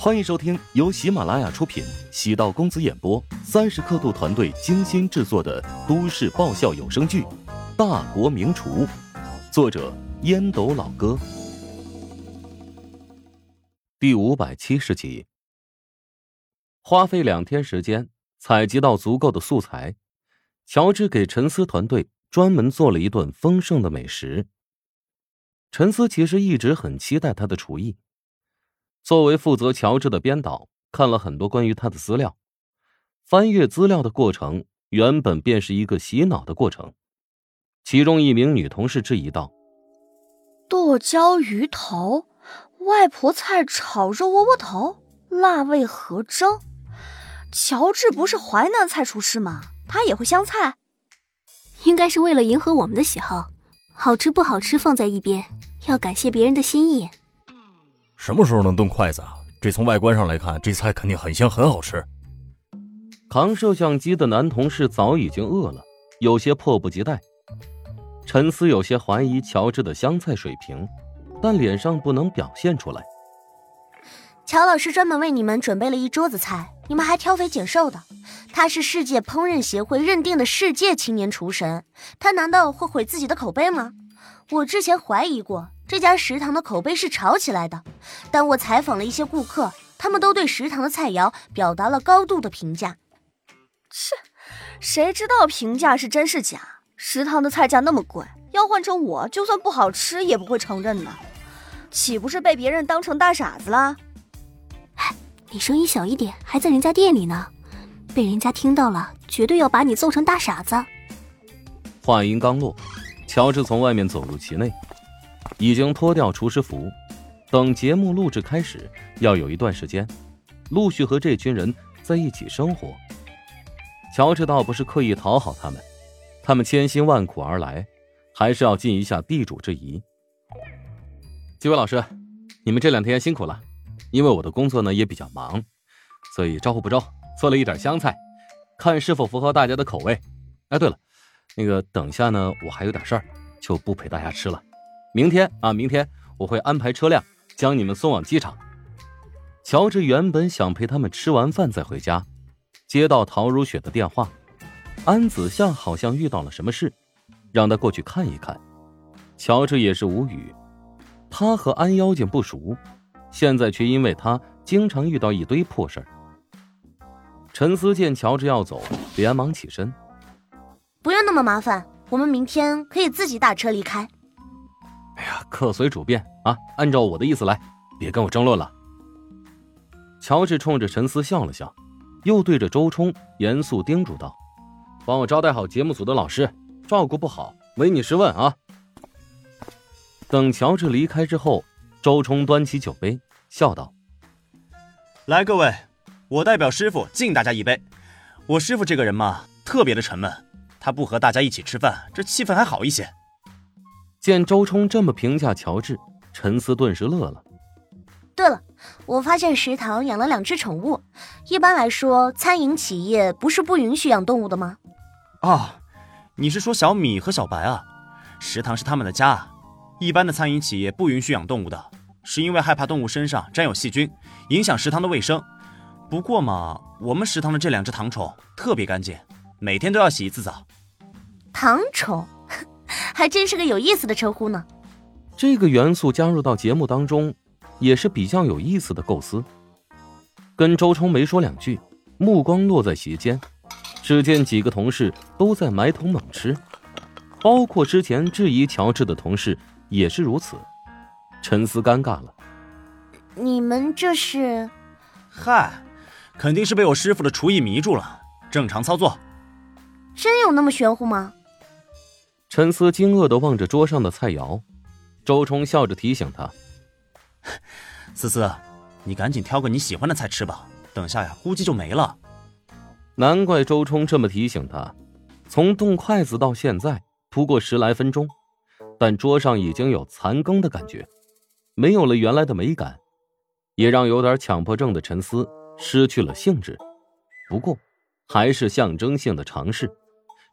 欢迎收听由喜马拉雅出品、喜道公子演播、三十刻度团队精心制作的都市爆笑有声剧《大国名厨》，作者烟斗老哥，第五百七十集。花费两天时间采集到足够的素材，乔治给陈思团队专门做了一顿丰盛的美食。陈思其实一直很期待他的厨艺。作为负责乔治的编导，看了很多关于他的资料。翻阅资料的过程原本便是一个洗脑的过程。其中一名女同事质疑道：“剁椒鱼头，外婆菜炒肉窝窝头，辣味合蒸。乔治不是淮南菜厨师吗？他也会湘菜？应该是为了迎合我们的喜好，好吃不好吃放在一边，要感谢别人的心意。”什么时候能动筷子啊？这从外观上来看，这菜肯定很香，很好吃。扛摄像机的男同事早已经饿了，有些迫不及待。陈思有些怀疑乔治的香菜水平，但脸上不能表现出来。乔老师专门为你们准备了一桌子菜，你们还挑肥拣瘦的。他是世界烹饪协会认定的世界青年厨神，他难道会毁自己的口碑吗？我之前怀疑过。这家食堂的口碑是炒起来的，但我采访了一些顾客，他们都对食堂的菜肴表达了高度的评价。切，谁知道评价是真是假？食堂的菜价那么贵，要换成我，就算不好吃也不会承认的，岂不是被别人当成大傻子了？哎，你声音小一点，还在人家店里呢，被人家听到了，绝对要把你揍成大傻子。话音刚落，乔治从外面走入其内。已经脱掉厨师服，等节目录制开始，要有一段时间，陆续和这群人在一起生活。乔治倒不是刻意讨好他们，他们千辛万苦而来，还是要尽一下地主之谊。几位老师，你们这两天辛苦了，因为我的工作呢也比较忙，所以招呼不周，做了一点香菜，看是否符合大家的口味。哎，对了，那个等下呢，我还有点事儿，就不陪大家吃了。明天啊，明天我会安排车辆将你们送往机场。乔治原本想陪他们吃完饭再回家，接到陶如雪的电话，安子夏好像遇到了什么事，让他过去看一看。乔治也是无语，他和安妖精不熟，现在却因为他经常遇到一堆破事儿。陈思见乔治要走，连忙起身：“不用那么麻烦，我们明天可以自己打车离开。”呀，客随主便啊，按照我的意思来，别跟我争论了。乔治冲着陈思笑了笑，又对着周冲严肃叮嘱道：“帮我招待好节目组的老师，照顾不好，唯你是问啊。”等乔治离开之后，周冲端起酒杯，笑道：“来，各位，我代表师傅敬大家一杯。我师傅这个人嘛，特别的沉闷，他不和大家一起吃饭，这气氛还好一些。”见周冲这么评价乔治，陈思顿时乐了。对了，我发现食堂养了两只宠物。一般来说，餐饮企业不是不允许养动物的吗？啊，你是说小米和小白啊？食堂是他们的家，一般的餐饮企业不允许养动物的，是因为害怕动物身上沾有细菌，影响食堂的卫生。不过嘛，我们食堂的这两只糖宠特别干净，每天都要洗一次澡。糖宠。还真是个有意思的称呼呢。这个元素加入到节目当中，也是比较有意思的构思。跟周冲没说两句，目光落在席间，只见几个同事都在埋头猛吃，包括之前质疑乔治的同事也是如此。沉思尴尬了：“你们这是？嗨，肯定是被我师傅的厨艺迷住了。正常操作。真有那么玄乎吗？”陈思惊愕的望着桌上的菜肴，周冲笑着提醒他：“ 思思，你赶紧挑个你喜欢的菜吃吧，等下呀，估计就没了。”难怪周冲这么提醒他。从动筷子到现在，不过十来分钟，但桌上已经有残羹的感觉，没有了原来的美感，也让有点强迫症的陈思失去了兴致。不过，还是象征性的尝试，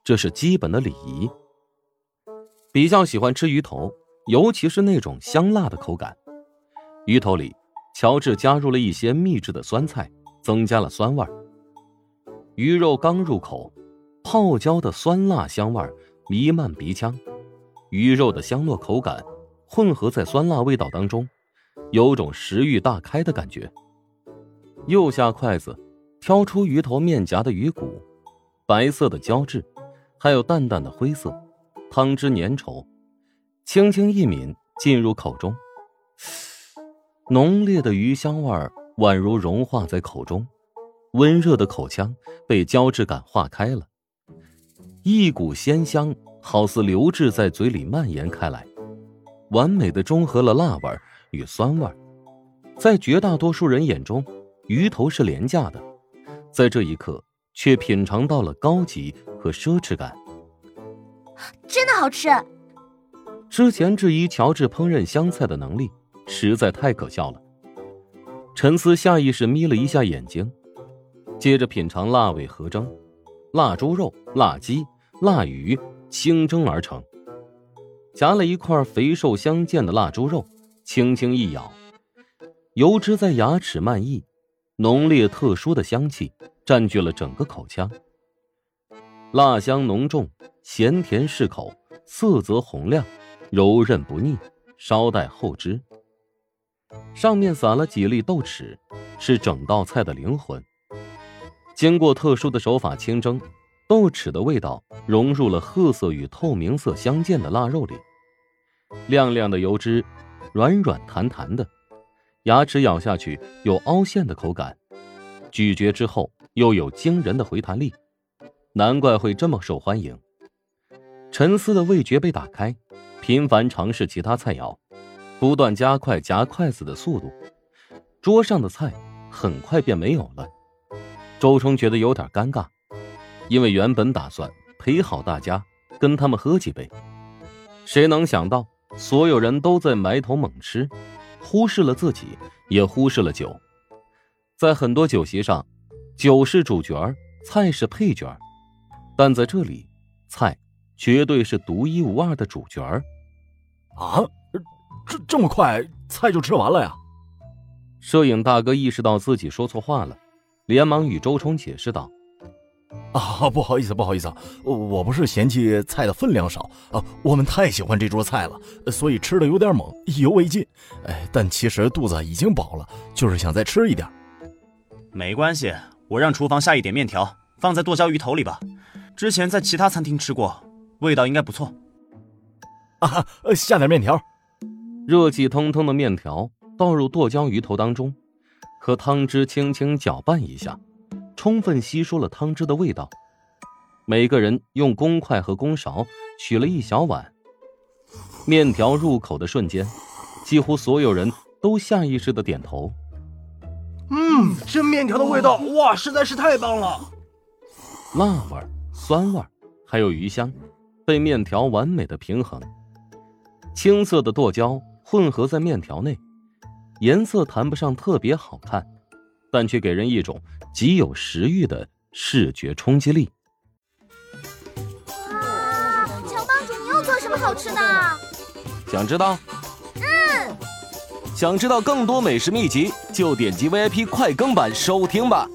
这是基本的礼仪。比较喜欢吃鱼头，尤其是那种香辣的口感。鱼头里乔治加入了一些秘制的酸菜，增加了酸味。鱼肉刚入口，泡椒的酸辣香味弥漫鼻腔，鱼肉的香糯口感混合在酸辣味道当中，有种食欲大开的感觉。又下筷子，挑出鱼头面颊的鱼骨，白色的胶质，还有淡淡的灰色，汤汁粘稠，轻轻一抿进入口中。浓烈的鱼香味儿宛如融化在口中，温热的口腔被胶质感化开了，一股鲜香好似流质在嘴里蔓延开来，完美的中和了辣味与酸味在绝大多数人眼中，鱼头是廉价的，在这一刻却品尝到了高级和奢侈感。真的好吃！之前质疑乔治烹饪香菜的能力。实在太可笑了。陈思下意识眯了一下眼睛，接着品尝腊味合蒸，腊猪肉、腊鸡、腊鱼清蒸而成。夹了一块肥瘦相间的腊猪肉，轻轻一咬，油脂在牙齿漫溢，浓烈特殊的香气占据了整个口腔。辣香浓重，咸甜适口，色泽红亮，柔韧不腻，稍带后汁。上面撒了几粒豆豉，是整道菜的灵魂。经过特殊的手法清蒸，豆豉的味道融入了褐色与透明色相间的腊肉里，亮亮的油脂，软软弹弹的，牙齿咬下去有凹陷的口感，咀嚼之后又有惊人的回弹力，难怪会这么受欢迎。陈思的味觉被打开，频繁尝试其他菜肴。不断加快夹筷子的速度，桌上的菜很快便没有了。周冲觉得有点尴尬，因为原本打算陪好大家，跟他们喝几杯，谁能想到所有人都在埋头猛吃，忽视了自己，也忽视了酒。在很多酒席上，酒是主角，菜是配角，但在这里，菜绝对是独一无二的主角。啊！这这么快，菜就吃完了呀！摄影大哥意识到自己说错话了，连忙与周冲解释道：“啊，不好意思，不好意思，我不是嫌弃菜的分量少啊，我们太喜欢这桌菜了，所以吃的有点猛，意犹未尽。哎，但其实肚子已经饱了，就是想再吃一点。没关系，我让厨房下一点面条，放在剁椒鱼头里吧。之前在其他餐厅吃过，味道应该不错。啊，下点面条。”热气腾腾的面条倒入剁椒鱼头当中，和汤汁轻轻搅拌一下，充分吸收了汤汁的味道。每个人用公筷和公勺取了一小碗。面条入口的瞬间，几乎所有人都下意识的点头。嗯，这面条的味道哇，实在是太棒了！辣味、酸味还有鱼香，被面条完美的平衡。青色的剁椒。混合在面条内，颜色谈不上特别好看，但却给人一种极有食欲的视觉冲击力。哇，乔帮主，你又做什么好吃的？想知道？嗯。想知道更多美食秘籍，就点击 VIP 快更版收听吧。